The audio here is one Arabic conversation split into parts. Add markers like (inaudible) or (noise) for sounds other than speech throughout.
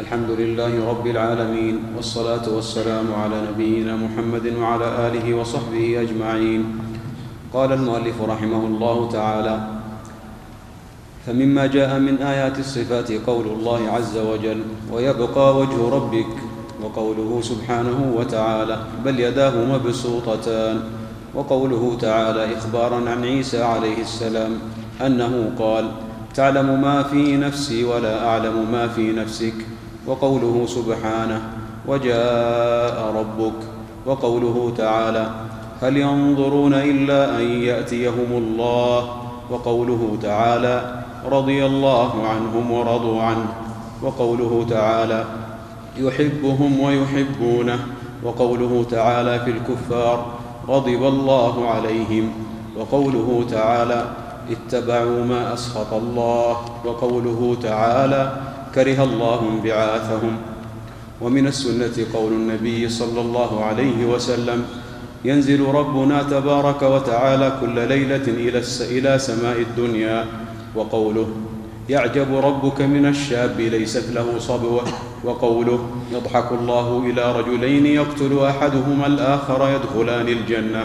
الحمد لله رب العالمين والصلاة والسلام على نبينا محمد وعلى آله وصحبه أجمعين. قال المؤلف رحمه الله تعالى فمما جاء من آيات الصفات قول الله عز وجل ويبقى وجه ربك وقوله سبحانه وتعالى بل يداه مبسوطتان وقوله تعالى إخبارا عن عيسى عليه السلام أنه قال تعلم ما في نفسي ولا أعلم ما في نفسك وقوله سبحانه وجاء ربك. وقوله تعالى هل ينظرون إلا أن يأتيهم الله؟ وقوله تعالى رضي الله عنهم ورضوا عنه. وقوله تعالى يحبهم ويحبونه. وقوله تعالى في الكفار غضب الله عليهم. وقوله تعالى اتبعوا ما أسخط الله. وقوله تعالى كره الله انبعاثهم. ومن السنة قول النبي صلى الله عليه وسلم ينزل ربنا تبارك وتعالى كل ليلة إلى سماء الدنيا. وقوله يعجب ربك من الشاب ليست له صبوة. وقوله يضحك الله إلى رجلين يقتل أحدهما الآخر يدخلان الجنة.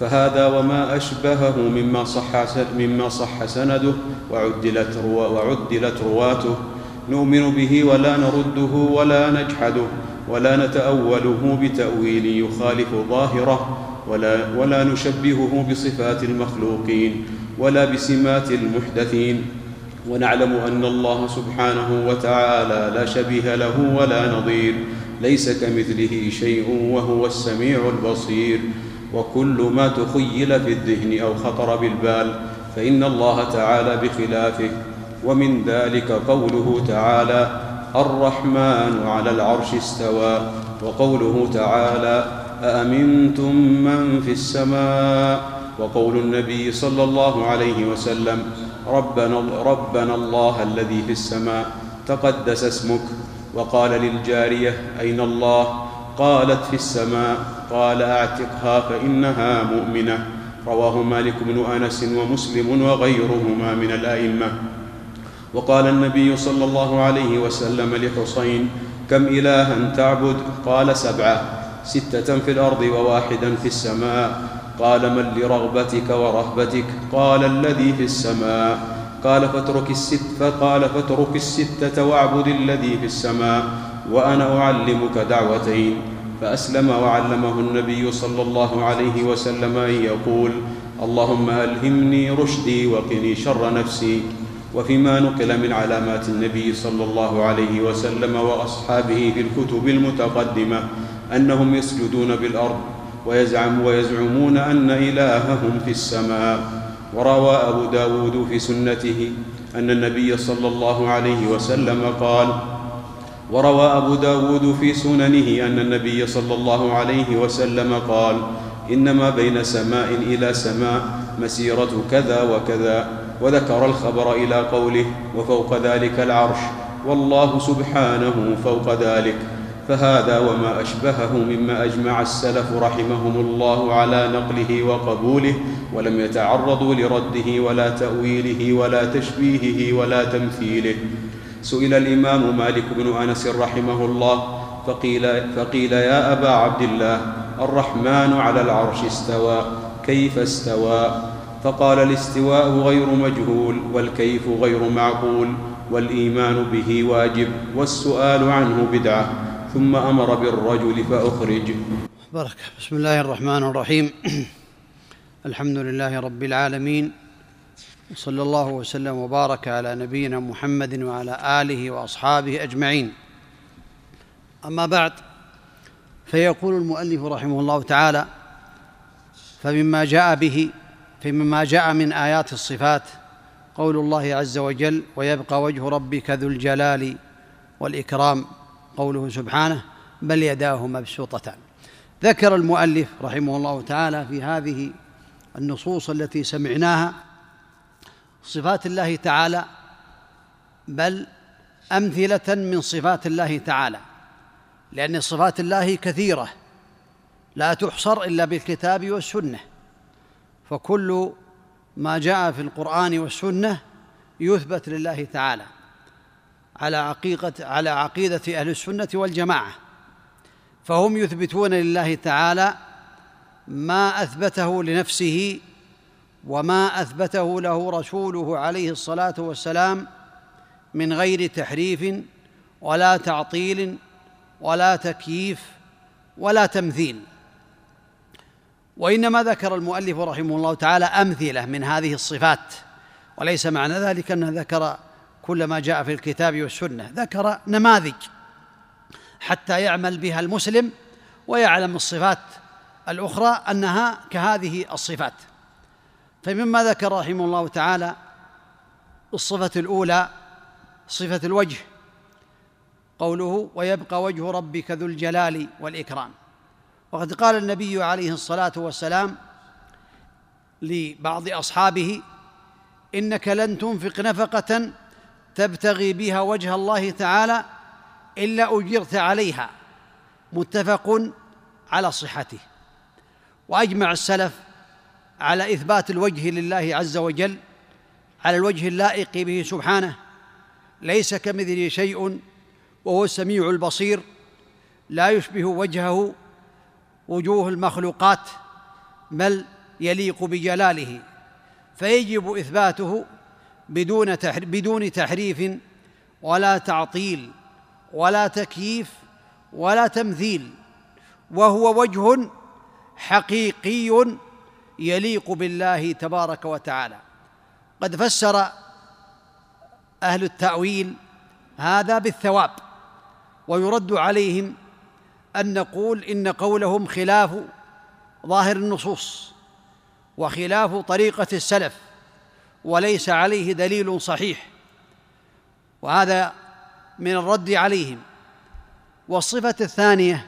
فهذا وما أشبهه مما صح مما صح سنده وعدلت وعدلت رواته. نؤمن به ولا نرده ولا نجحده ولا نتأوله بتأويل يخالف ظاهره ولا, ولا نشبهه بصفات المخلوقين ولا بسمات المحدثين ونعلم أن الله سبحانه وتعالى لا شبيه له ولا نظير ليس كمثله شيء وهو السميع البصير وكل ما تخيل في الذهن أو خطر بالبال فإن الله تعالى بخلافه ومن ذلك قوله تعالى الرحمن على العرش استوى وقوله تعالى أأمنتم من في السماء؟ وقول النبي صلى الله عليه وسلم ربنا, ربنا الله الذي في السماء تقدس اسمك. وقال للجارية أين الله؟ قالت في السماء. قال أعتقها فإنها مؤمنة. رواه مالك بن أنس ومسلم وغيرهما من الأئمة. وقال النبي صلى الله عليه وسلم لحسين كم الها تعبد؟ قال سبعة ستة في الأرض وواحدا في السماء. قال من لرغبتك ورهبتك؟ قال الذي في السماء. قال فاترك الست فقال فاترك الستة واعبد الذي في السماء وأنا أعلمك دعوتين. فأسلم وعلمه النبي صلى الله عليه وسلم أن يقول اللهم ألهمني رشدي وقني شر نفسي. وفيما نقل من علامات النبي صلى الله عليه وسلم وأصحابه في الكتب المتقدمة أنهم يسجدون بالأرض ويزعم ويزعمون أن إلههم في السماء. وروى أبو داود في سنته أن النبي صلى الله عليه وسلم قال وروى أبو داود في سننه أن النبي صلى الله عليه وسلم قال إنما بين سماء إلى سماء مسيرة كذا وكذا. وذكر الخبر إلى قوله وفوق ذلك العرش والله سبحانه فوق ذلك فهذا وما أشبهه مما أجمع السلف رحمهم الله على نقله وقبوله ولم يتعرضوا لرده ولا تأويله ولا تشبيهه ولا تمثيله سئل الإمام مالك بن أنس رحمه الله فقيل, فقيل يا أبا عبد الله الرحمن على العرش استوى كيف استوى؟ فقال الاستواء غير مجهول والكيف غير معقول والإيمان به واجب والسؤال عنه بدعة ثم أمر بالرجل فأخرج. بارك بسم الله الرحمن الرحيم. (clears throat) الحمد لله رب العالمين. وصلى الله وسلم وبارك على نبينا محمد وعلى آله وأصحابه أجمعين. أما بعد فيقول المؤلف رحمه الله تعالى فمما جاء به فمما جاء من آيات الصفات قول الله عز وجل ويبقى وجه ربك ذو الجلال والإكرام قوله سبحانه بل يداه مبسوطتان ذكر المؤلف رحمه الله تعالى في هذه النصوص التي سمعناها صفات الله تعالى بل أمثلة من صفات الله تعالى لأن صفات الله كثيرة لا تحصر إلا بالكتاب والسنة. فكل ما جاء في القرآن والسنة يثبت لله تعالى على عقيقة على عقيدة أهل السنة والجماعة. فهم يثبتون لله تعالى ما أثبته لنفسه وما أثبته له رسوله عليه الصلاة والسلام من غير تحريف ولا تعطيل ولا تكييف ولا تمثيل. وإنما ذكر المؤلف رحمه الله تعالى أمثلة من هذه الصفات وليس معنى ذلك أنه ذكر كل ما جاء في الكتاب والسنة ذكر نماذج حتى يعمل بها المسلم ويعلم الصفات الأخرى أنها كهذه الصفات. فمما ذكر رحمه الله تعالى الصفة الأولى صفة الوجه قوله ويبقى وجه ربك ذو الجلال والإكرام وقد قال النبي عليه الصلاة والسلام لبعض أصحابه إنك لن تنفق نفقة تبتغي بها وجه الله تعالى إلا أجرت عليها. متفق على صحته. وأجمع السلف على إثبات الوجه لله عز وجل على الوجه اللائق به سبحانه. ليس كمثله شيء وهو السميع البصير لا يشبه وجهه وجوه المخلوقات بل يليق بجلاله. فيجب إثباته بدون بدون تحريف ولا تعطيل ولا تكييف ولا تمثيل. وهو وجه حقيقي يليق بالله تبارك وتعالى. قد فسر أهل التأويل هذا بالثواب ويرد عليهم أن نقول إن قولهم خلاف ظاهر النصوص وخلاف طريقة السلف وليس عليه دليل صحيح وهذا من الرد عليهم. والصفة الثانية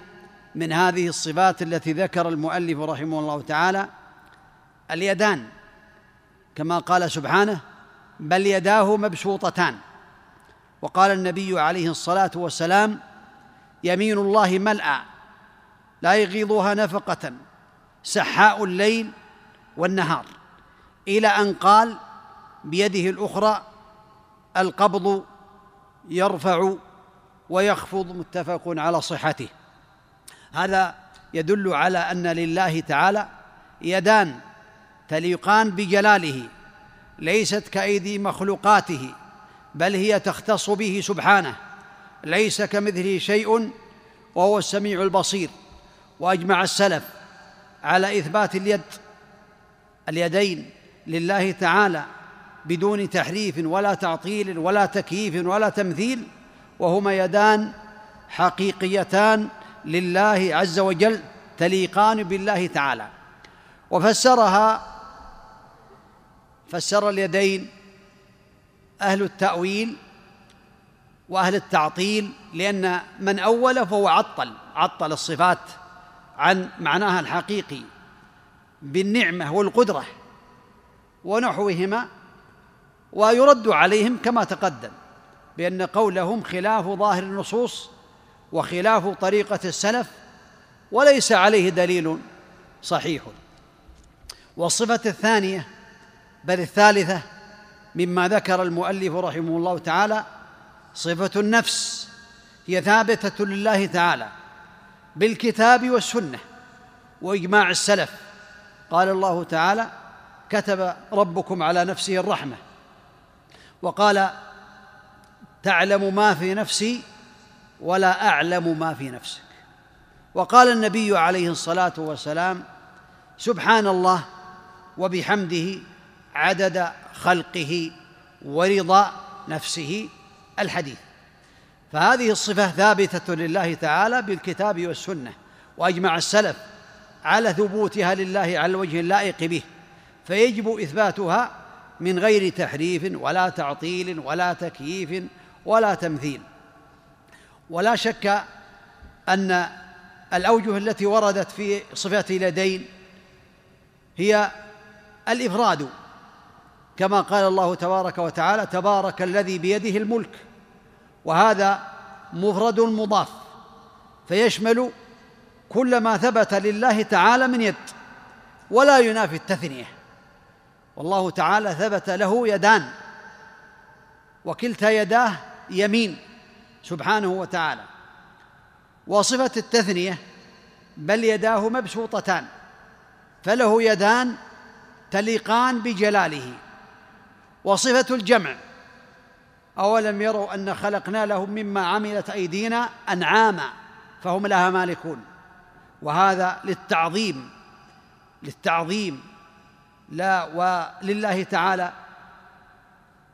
من هذه الصفات التي ذكر المؤلف رحمه الله تعالى اليدان كما قال سبحانه بل يداه مبسوطتان وقال النبي عليه الصلاة والسلام يمين الله ملأى لا يغيضها نفقة سحاء الليل والنهار. إلى أن قال بيده الأخرى القبض يرفع ويخفض متفق على صحته. هذا يدل على أن لله تعالى يدان تليقان بجلاله ليست كأيدي مخلوقاته بل هي تختص به سبحانه. ليس كمثله شيء وهو السميع البصير. وأجمع السلف على إثبات اليد اليدين لله تعالى بدون تحريف ولا تعطيل ولا تكييف ولا تمثيل وهما يدان حقيقيتان لله عز وجل تليقان بالله تعالى. وفسرها فسر اليدين أهل التأويل وأهل التعطيل لأن من أول فهو عطل عطل الصفات عن معناها الحقيقي بالنعمة والقدرة ونحوهما ويرد عليهم كما تقدم بأن قولهم خلاف ظاهر النصوص وخلاف طريقة السلف وليس عليه دليل صحيح. والصفة الثانية بل الثالثة مما ذكر المؤلف رحمه الله تعالى صفة النفس هي ثابتة لله تعالى بالكتاب والسنة وإجماع السلف. قال الله تعالى كتب ربكم على نفسه الرحمة. وقال تعلم ما في نفسي ولا أعلم ما في نفسك. وقال النبي عليه الصلاة والسلام سبحان الله وبحمده عدد خلقه ورضا نفسه الحديث. فهذه الصفة ثابتة لله تعالى بالكتاب والسنة وأجمع السلف على ثبوتها لله على الوجه اللائق به فيجب إثباتها من غير تحريف ولا تعطيل ولا تكييف ولا تمثيل. ولا شك أن الأوجه التي وردت في صفات اليدين هي الإفراد كما قال الله تبارك وتعالى تبارك الذي بيده الملك. وهذا مفرد مضاف. فيشمل كل ما ثبت لله تعالى من يد ولا ينافي التثنية. والله تعالى ثبت له يدان وكلتا يداه يمين سبحانه وتعالى. وصفة التثنية بل يداه مبسوطتان فله يدان تليقان بجلاله. وصفة الجمع. أولم يروا أن خلقنا لهم مما عملت أيدينا أنعاما فهم لها مالكون. وهذا للتعظيم للتعظيم. لا ولله تعالى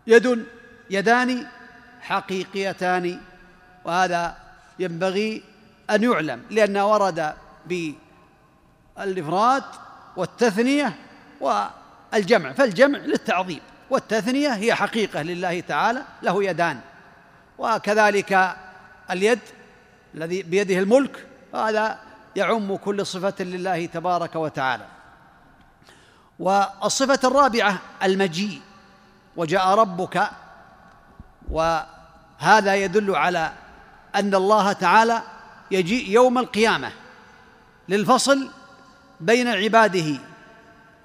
يد يدان حقيقيتان وهذا ينبغي أن يعلم لأنه ورد بالإفراد والتثنية والجمع. فالجمع للتعظيم. والتثنية هي حقيقة لله تعالى له يدان. وكذلك اليد الذي بيده الملك هذا يعم كل صفة لله تبارك وتعالى. والصفة الرابعة المجيء وجاء ربك وهذا يدل على أن الله تعالى يجيء يوم القيامة للفصل بين عباده.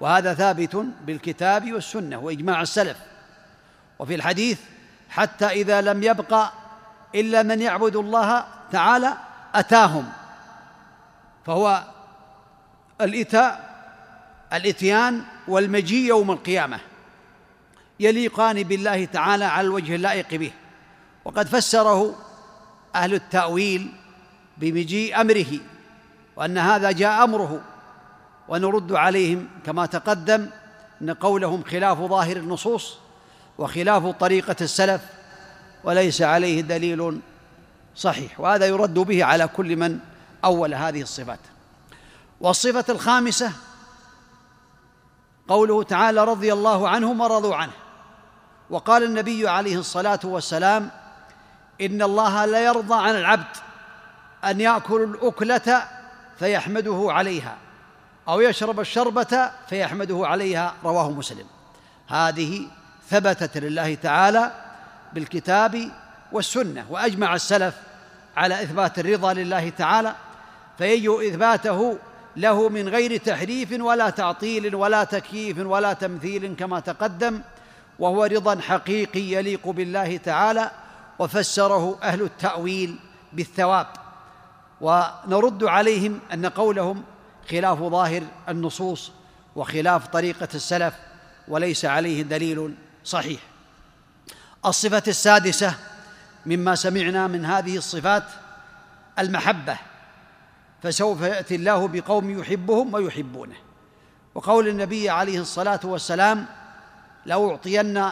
وهذا ثابت بالكتاب والسنة وإجماع السلف. وفي الحديث حتى إذا لم يبق إلا من يعبد الله تعالى أتاهم. فهو الإتاء الإتيان والمجيء يوم القيامة يليقان بالله تعالى على الوجه اللائق به. وقد فسره أهل التأويل بمجيء أمره وأن هذا جاء أمره. ونرد عليهم كما تقدم أن قولهم خلاف ظاهر النصوص وخلاف طريقة السلف وليس عليه دليل صحيح وهذا يرد به على كل من أول هذه الصفات. والصفة الخامسة قوله تعالى رضي الله عنهم ورضوا عنه وقال النبي عليه الصلاة والسلام إن الله لا يرضى عن العبد أن يأكل الأكلة فيحمده عليها. أو يشرب الشربة فيحمده عليها رواه مسلم. هذه ثبتت لله تعالى بالكتاب والسنة وأجمع السلف على إثبات الرضا لله تعالى فيجب إثباته له من غير تحريف ولا تعطيل ولا تكييف ولا تمثيل كما تقدم وهو رضا حقيقي يليق بالله تعالى وفسره أهل التأويل بالثواب. ونرد عليهم أن قولهم خلاف ظاهر النصوص وخلاف طريقة السلف وليس عليه دليل صحيح. الصفة السادسة مما سمعنا من هذه الصفات المحبة فسوف يأتي الله بقوم يحبهم ويحبونه. وقول النبي عليه الصلاة والسلام لأعطين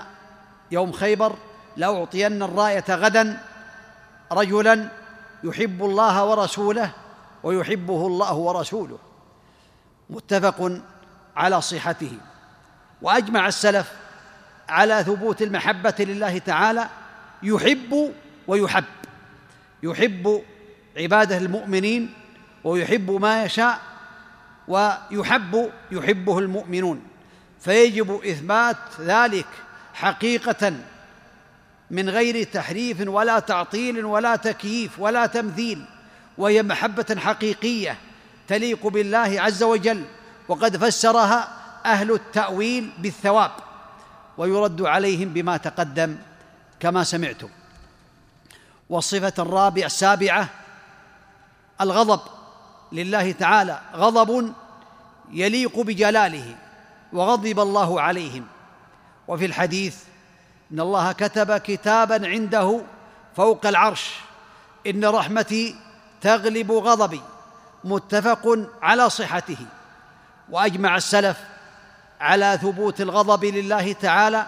يوم خيبر لأعطين الراية غدا رجلا يحب الله ورسوله ويحبه الله ورسوله متفق على صحته. وأجمع السلف على ثبوت المحبة لله تعالى يحب ويحب. يحب عباده المؤمنين ويحب ما يشاء ويحب يحبه المؤمنون. فيجب إثبات ذلك حقيقة من غير تحريف ولا تعطيل ولا تكييف ولا تمثيل. وهي محبة حقيقية تليق بالله عز وجل وقد فسرها أهل التأويل بالثواب ويرد عليهم بما تقدم كما سمعتم. والصفه الرابعه السابعه الغضب لله تعالى غضب يليق بجلاله وغضب الله عليهم. وفي الحديث إن الله كتب كتابا عنده فوق العرش إن رحمتي تغلب غضبي. متفق على صحته. وأجمع السلف على ثبوت الغضب لله تعالى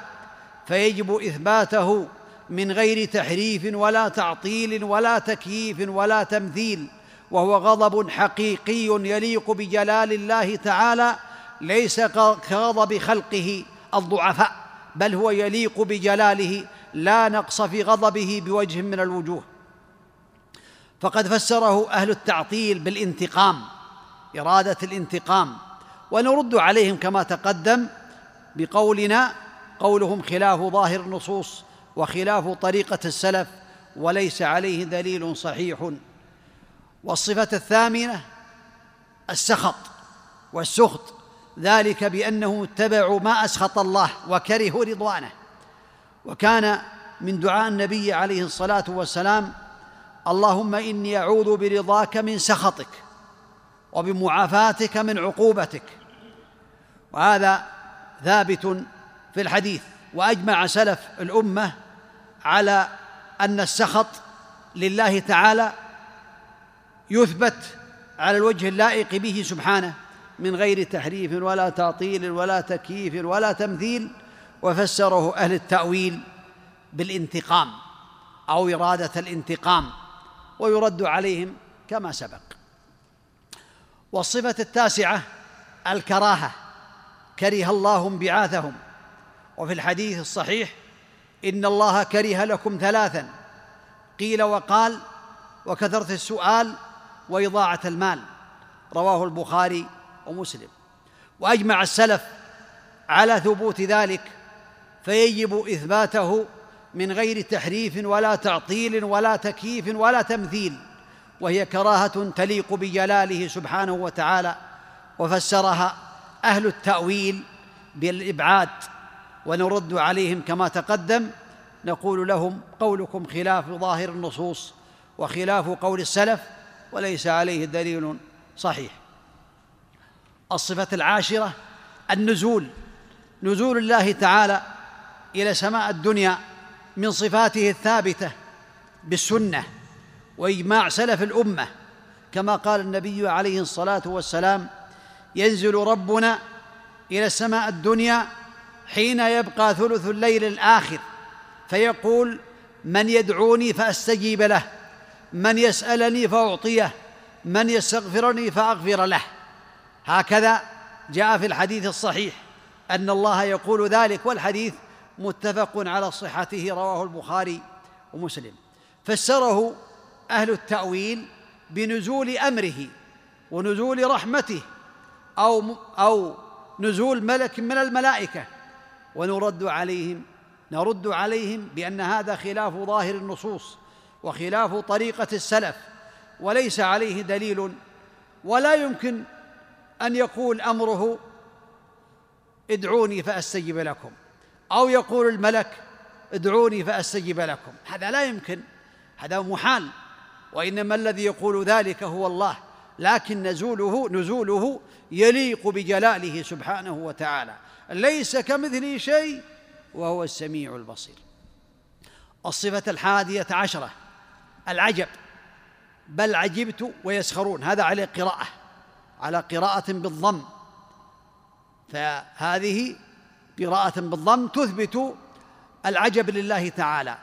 فيجب إثباته من غير تحريف ولا تعطيل ولا تكييف ولا تمثيل وهو غضب حقيقي يليق بجلال الله تعالى ليس كغضب خلقه الضعفاء بل هو يليق بجلاله لا نقص في غضبه بوجه من الوجوه. فقد فسره أهل التعطيل بالانتقام إرادة الانتقام ونرد عليهم كما تقدم بقولنا قولهم خلاف ظاهر النصوص وخلاف طريقة السلف وليس عليه دليل صحيح. والصفة الثامنة السخط والسخط ذلك بانهم اتبعوا ما أسخط الله وكرهوا رضوانه. وكان من دعاء النبي عليه الصلاة والسلام اللهم إني أعوذ برضاك من سخطك وبمعافاتك من عقوبتك. وهذا ثابت في الحديث وأجمع سلف الأمة على أن السخط لله تعالى يثبت على الوجه اللائق به سبحانه من غير تحريف ولا تعطيل ولا تكييف ولا تمثيل وفسره أهل التأويل بالانتقام أو إرادة الانتقام. ويرد عليهم كما سبق. والصفة التاسعة الكراهة. كره الله انبعاثهم وفي الحديث الصحيح إن الله كره لكم ثلاثا. قيل وقال وكثره السؤال وإضاعة المال. رواه البخاري ومسلم. وأجمع السلف على ثبوت ذلك فيجب إثباته من غير تحريف ولا تعطيل ولا تكييف ولا تمثيل وهي كراهة تليق بجلاله سبحانه وتعالى وفسرها أهل التأويل بالإبعاد ونرد عليهم كما تقدم نقول لهم قولكم خلاف ظاهر النصوص وخلاف قول السلف وليس عليه دليل صحيح. الصفة العاشرة النزول نزول الله تعالى إلى سماء الدنيا من صفاته الثابتة بالسنة وإجماع سلف الأمة كما قال النبي عليه الصلاة والسلام ينزل ربنا إلى السماء الدنيا حين يبقى ثلث الليل الآخر فيقول من يدعوني فأستجيب له من يسألني فأعطيه من يستغفرني فأغفر له. هكذا جاء في الحديث الصحيح أن الله يقول ذلك والحديث متفق على صحته رواه البخاري ومسلم. فسره أهل التأويل بنزول أمره ونزول رحمته أو أو نزول ملك من الملائكة. ونرد عليهم نرد عليهم بأن هذا خلاف ظاهر النصوص وخلاف طريقة السلف وليس عليه دليل. ولا يمكن أن يقول أمره ادعوني فأستجب لكم. أو يقول الملك ادعوني فاستجب لكم. هذا لا يمكن هذا محال وإنما الذي يقول ذلك هو الله لكن نزوله نزوله يليق بجلاله سبحانه وتعالى. ليس كمثله شيء وهو السميع البصير. الصفة الحادية عشرة العجب. بل عجبت ويسخرون. هذا على قراءة على قراءة بالضم. فهذه قراءة بالضم تثبت العجب لله تعالى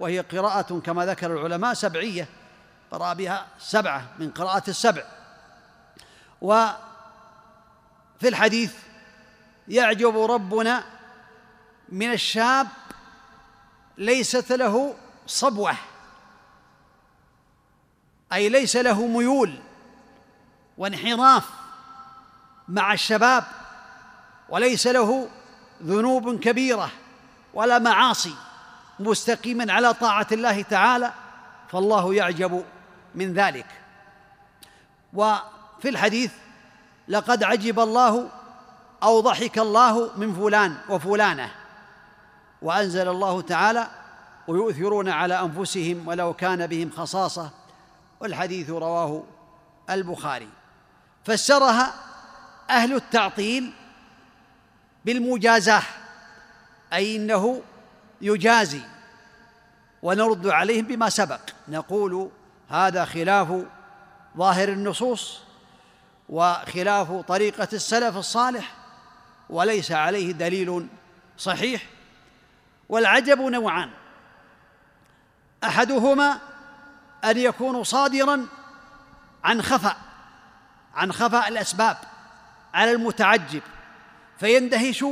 وهي قراءة كما ذكر العلماء سبعية قرأ بها سبعة من قراءة السبع. وفي الحديث يعجب ربنا من الشاب ليست له صبوة أي ليس له ميول وانحراف مع الشباب وليس له ذنوب كبيرة ولا معاصي مستقيما على طاعة الله تعالى فالله يعجب من ذلك. وفي الحديث لقد عجب الله أو ضحك الله من فلان وفلانة وأنزل الله تعالى ويؤثرون على أنفسهم ولو كان بهم خصاصة. والحديث رواه البخاري. فسرها أهل التعطيل بالمجازاة أي إنه يجازي ونرد عليهم بما سبق. نقول هذا خلاف ظاهر النصوص وخلاف طريقة السلف الصالح وليس عليه دليل صحيح. والعجب نوعان. أحدهما أن يكون صادرا عن خفا عن خفاء الأسباب على المتعجب. فيندهش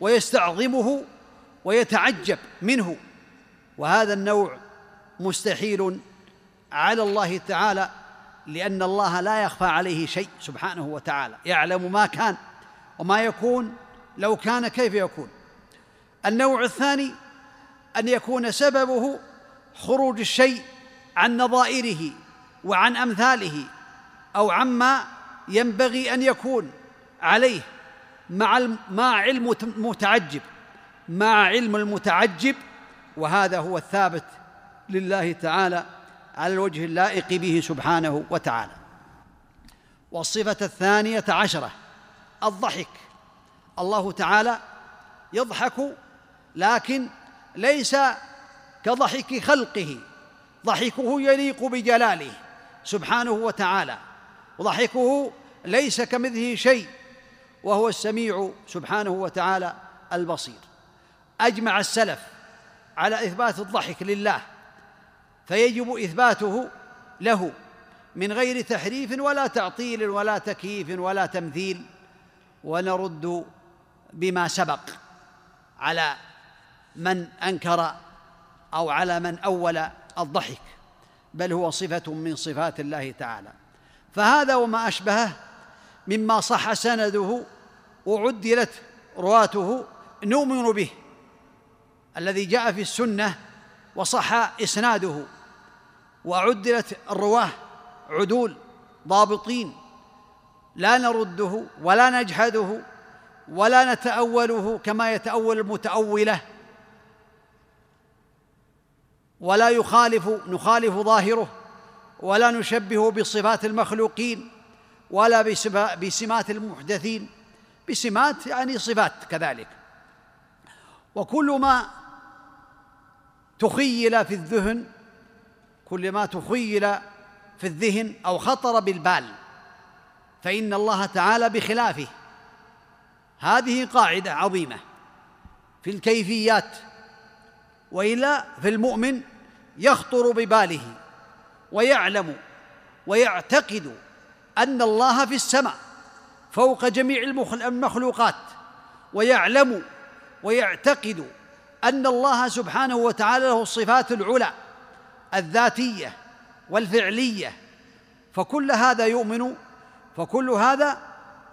ويستعظمه ويتعجب منه. وهذا النوع مستحيل على الله تعالى لأن الله لا يخفى عليه شيء سبحانه وتعالى. يعلم ما كان وما يكون لو كان كيف يكون. النوع الثاني أن يكون سببه خروج الشيء عن نظائره وعن أمثاله أو عما ينبغي أن يكون عليه. مع مع علم المتعجب مع علم المتعجب وهذا هو الثابت لله تعالى على الوجه اللائق به سبحانه وتعالى. والصفة الثانية عشرة الضحك. الله تعالى يضحك لكن ليس كضحك خلقه. ضحكه يليق بجلاله سبحانه وتعالى. وضحكه ليس كمثله شيء. وهو السميع سبحانه وتعالى البصير. أجمع السلف على إثبات الضحك لله فيجب إثباته له من غير تحريف ولا تعطيل ولا تكييف ولا تمثيل ونرد بما سبق على من أنكر أو على من أول الضحك بل هو صفة من صفات الله تعالى. فهذا وما أشبهه مما صح سنده وعدلت رواته نؤمن به الذي جاء في السنة وصح إسناده وعدلت الرواة عدول ضابطين لا نرده ولا نجحده ولا نتأوله كما يتأول المتأولة ولا يخالف نخالف ظاهره ولا نشبه بصفات المخلوقين ولا بسمات المحدثين بسمات يعني صفات كذلك. وكل ما تخيل في الذهن كل ما تخيل في الذهن أو خطر بالبال فإن الله تعالى بخلافه. هذه قاعدة عظيمة في الكيفيات وإلا في المؤمن يخطر بباله ويعلم ويعتقد أن الله في السماء. فوق جميع المخلوقات ويعلم ويعتقد أن الله سبحانه وتعالى له الصفات العلى الذاتية والفعلية. فكل هذا يؤمن فكل هذا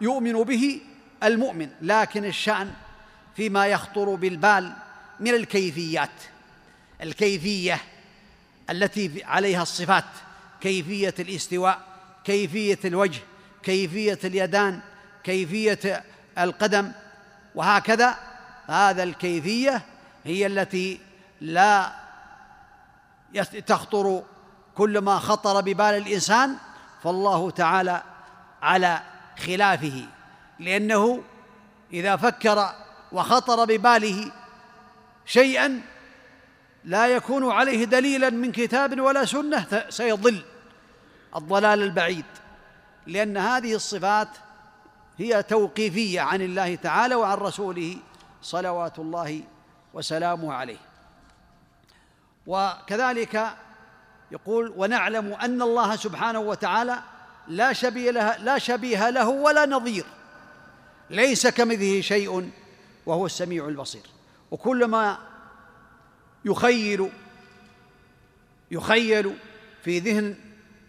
يؤمن به المؤمن. لكن الشأن فيما يخطر بالبال من الكيفيات الكيفية التي عليها الصفات كيفية الاستواء كيفية الوجه كيفية اليدان كيفية القدم. وهكذا هذا الكيفية هي التي لا تخطر كل ما خطر ببال الإنسان فالله تعالى على خلافه. لأنه إذا فكر وخطر بباله شيئا لا يكون عليه دليلا من كتاب ولا سنة سيضل الضلال البعيد. لأن هذه الصفات هي توقيفية عن الله تعالى وعن رسوله صلوات الله وسلامه عليه. وكذلك يقول ونعلم أن الله سبحانه وتعالى لا شبيه له لا شبيه له ولا نظير. ليس كمثله شيء وهو السميع البصير. وكل ما يخيل يخيل في ذهن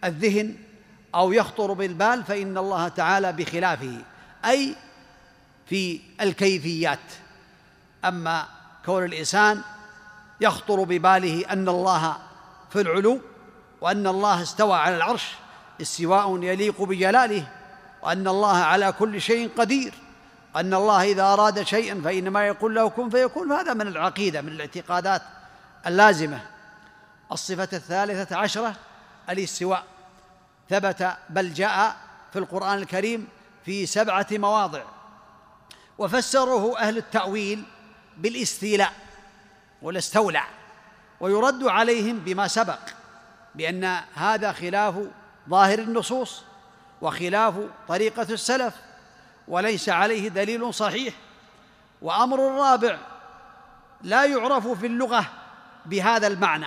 الذهن أو يخطر بالبال فإن الله تعالى بخلافه. أي في الكيفيات. أما كون الإنسان يخطر بباله أن الله في العلو وأن الله استوى على العرش استواء يليق بجلاله وأن الله على كل شيء قدير ان الله إذا أراد شيئا فإنما يقول له كن فيكون فهذا من العقيدة من الاعتقادات اللازمة. الصفة الثالثة عشرة الاستواء. ثبت بل جاء في القرآن الكريم في سبعة مواضع. وفسره أهل التأويل بالاستيلاء والاستولع ويرد عليهم بما سبق بأن هذا خلاف ظاهر النصوص وخلاف طريقة السلف وليس عليه دليل صحيح. وأمر الرابع لا يعرف في اللغة بهذا المعنى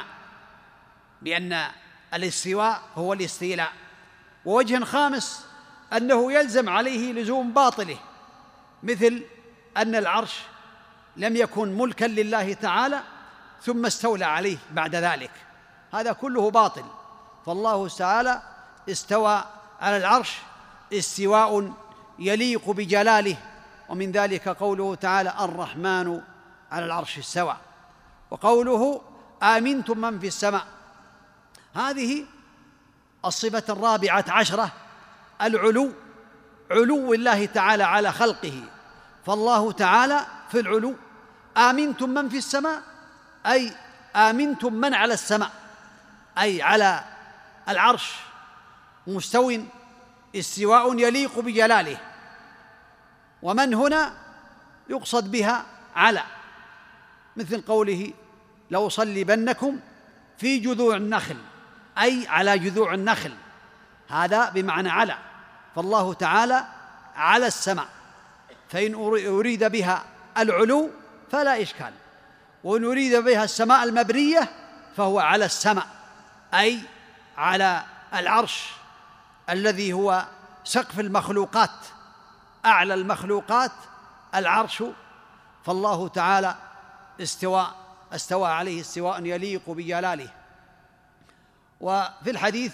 بأن الاستواء هو الاستيلاء. ووجه خامس أنه يلزم عليه لزوم باطله مثل أن العرش لم يكن ملكا لله تعالى ثم استولى عليه بعد ذلك. هذا كله باطل. فالله تعالى استوى على العرش استواء يليق بجلاله ومن ذلك قوله تعالى الرحمن على العرش استوى. وقوله آمنتم من في السماء. هذه الصفة الرابعة عشرة العلو علو الله تعالى على خلقه. فالله تعالى في العلو. آمنتم من في السماء؟ أي آمنتم من على السماء؟ أي على العرش. مستو استواء يليق بجلاله. ومن هنا يقصد بها على. مثل قوله لأصلبنكم في جذوع النخل. أي على جذوع النخل. هذا بمعنى على. فالله تعالى على السماء. فإن أريد بها العلو فلا إشكال. وإن أريد بها السماء المبرية فهو على السماء أي على العرش الذي هو سقف المخلوقات. أعلى المخلوقات العرش. فالله تعالى استواء استوى عليه استواء يليق بجلاله. وفي الحديث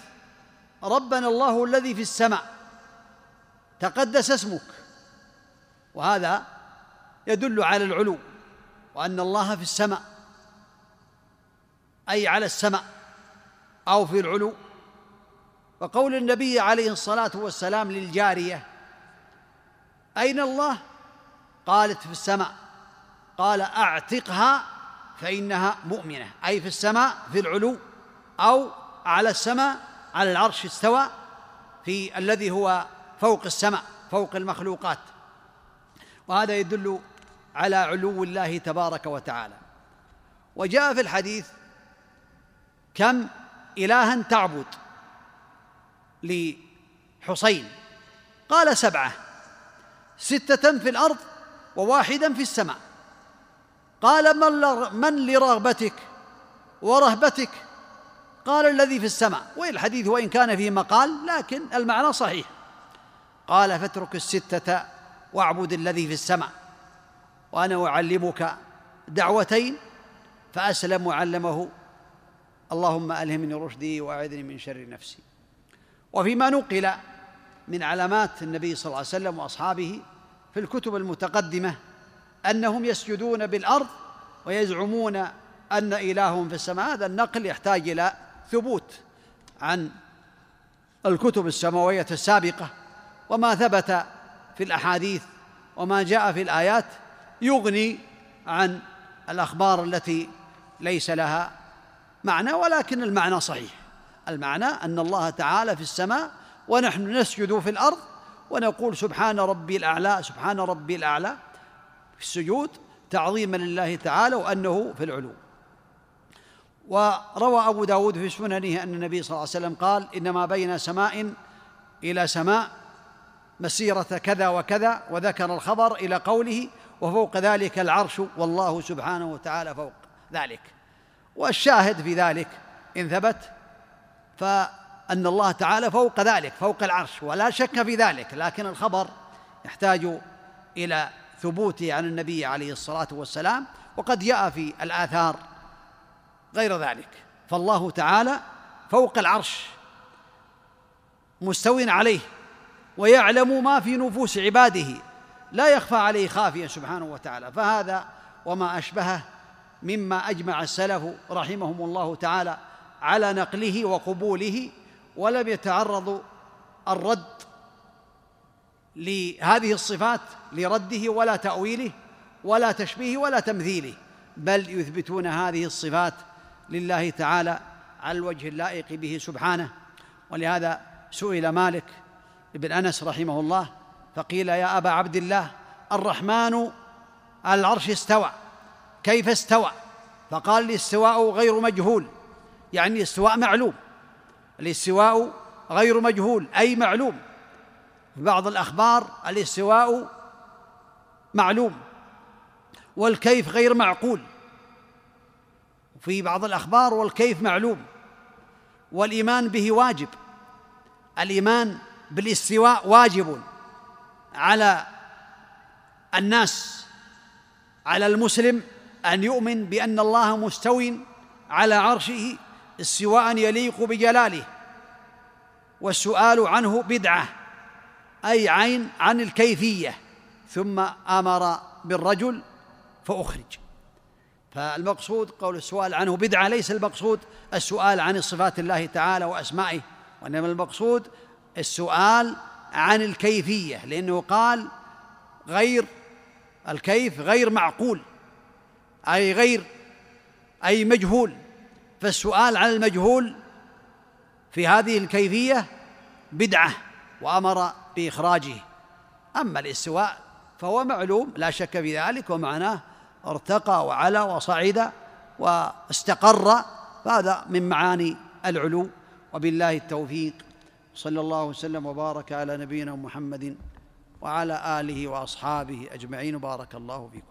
ربنا الله الذي في السماء. تقدس اسمك. وهذا يدل على العلو وأن الله في السماء أي على السماء أو في العلو. وقول النبي عليه الصلاة والسلام للجارية أين الله؟ قالت في السماء. قال أعتقها فإنها مؤمنة أي في السماء في العلو أو على السماء على العرش استوى في الذي هو فوق السماء فوق المخلوقات. وهذا يدل على علو الله تبارك وتعالى. وجاء في الحديث كم إلها تعبد لحسين. قال سبعة ستة في الأرض وواحدا في السماء. قال من, لرغبتك ورهبتك قال الذي في السماء. والحديث وإن كان فيه مقال لكن المعنى صحيح. قال فاترك الستة واعبد الذي في السماء وأنا أعلمك دعوتين فأسلم وعلمه. اللهم ألهمني رشدي وأعذني من شر نفسي. وفيما نقل من علامات النبي صلى الله عليه وسلم وأصحابه في الكتب المتقدمة أنهم يسجدون بالأرض ويزعمون أن إلههم في السماء. هذا النقل يحتاج إلى ثبوت عن الكتب السماوية السابقة وما ثبت في الأحاديث وما جاء في الآيات يغني عن الأخبار التي ليس لها معنى ولكن المعنى صحيح. المعنى أن الله تعالى في السماء ونحن نسجد في الأرض ونقول سبحان ربي الأعلى سبحان ربي الأعلى. في السجود تعظيما لله تعالى وأنه في العلو. وروى أبو داود في سننه أن النبي صلى الله عليه وسلم قال إنما بين سماء إلى سماء مسيرة كذا وكذا وذكر الخبر إلى قوله وفوق ذلك العرش والله سبحانه وتعالى فوق ذلك. والشاهد في ذلك إن ثبت فأن الله تعالى فوق ذلك فوق العرش ولا شك في ذلك لكن الخبر يحتاج إلى ثبوته عن النبي عليه الصلاة والسلام وقد جاء في الآثار غير ذلك. فالله تعالى فوق العرش مستو عليه ويعلم ما في نفوس عباده لا يخفى عليه خافيا سبحانه وتعالى. فهذا وما أشبهه مما أجمع السلف رحمهم الله تعالى على نقله وقبوله ولم يتعرضوا الرد لهذه الصفات لرده ولا تأويله ولا تشبيهه ولا تمثيله بل يثبتون هذه الصفات لله تعالى على الوجه اللائق به سبحانه. ولهذا سئل مالك بن أنس رحمه الله فقيل يا أبا عبد الله الرحمن على العرش استوى كيف استوى؟ فقال الاستواء غير مجهول يعني الاستواء معلوم الاستواء غير مجهول أي معلوم. في بعض الأخبار الاستواء معلوم والكيف غير معقول. في بعض الأخبار والكيف معلوم والإيمان به واجب. الإيمان بالاستواء واجب على الناس على المسلم أن يؤمن بأن الله مستو على عرشه استواء يليق بجلاله. والسؤال عنه بدعة أي عين عن الكيفية. ثم آمر بالرجل فأخرج. فالمقصود قول السؤال عنه بدعة ليس المقصود السؤال عن صفات الله تعالى وأسمائه وإنما المقصود السؤال عن الكيفية لأنه قال غير الكيف غير معقول أي غير أي مجهول. فالسؤال عن المجهول في هذه الكيفية بدعة وأمر بإخراجه. أما الاستواء فهو معلوم لا شك في ذلك ومعناه ارتقى وعلى وصعد واستقر فهذا من معاني العلو. وبالله التوفيق. صلى الله وسلم وبارك على نبينا محمد وعلى آله وأصحابه أجمعين. بارك الله فيكم.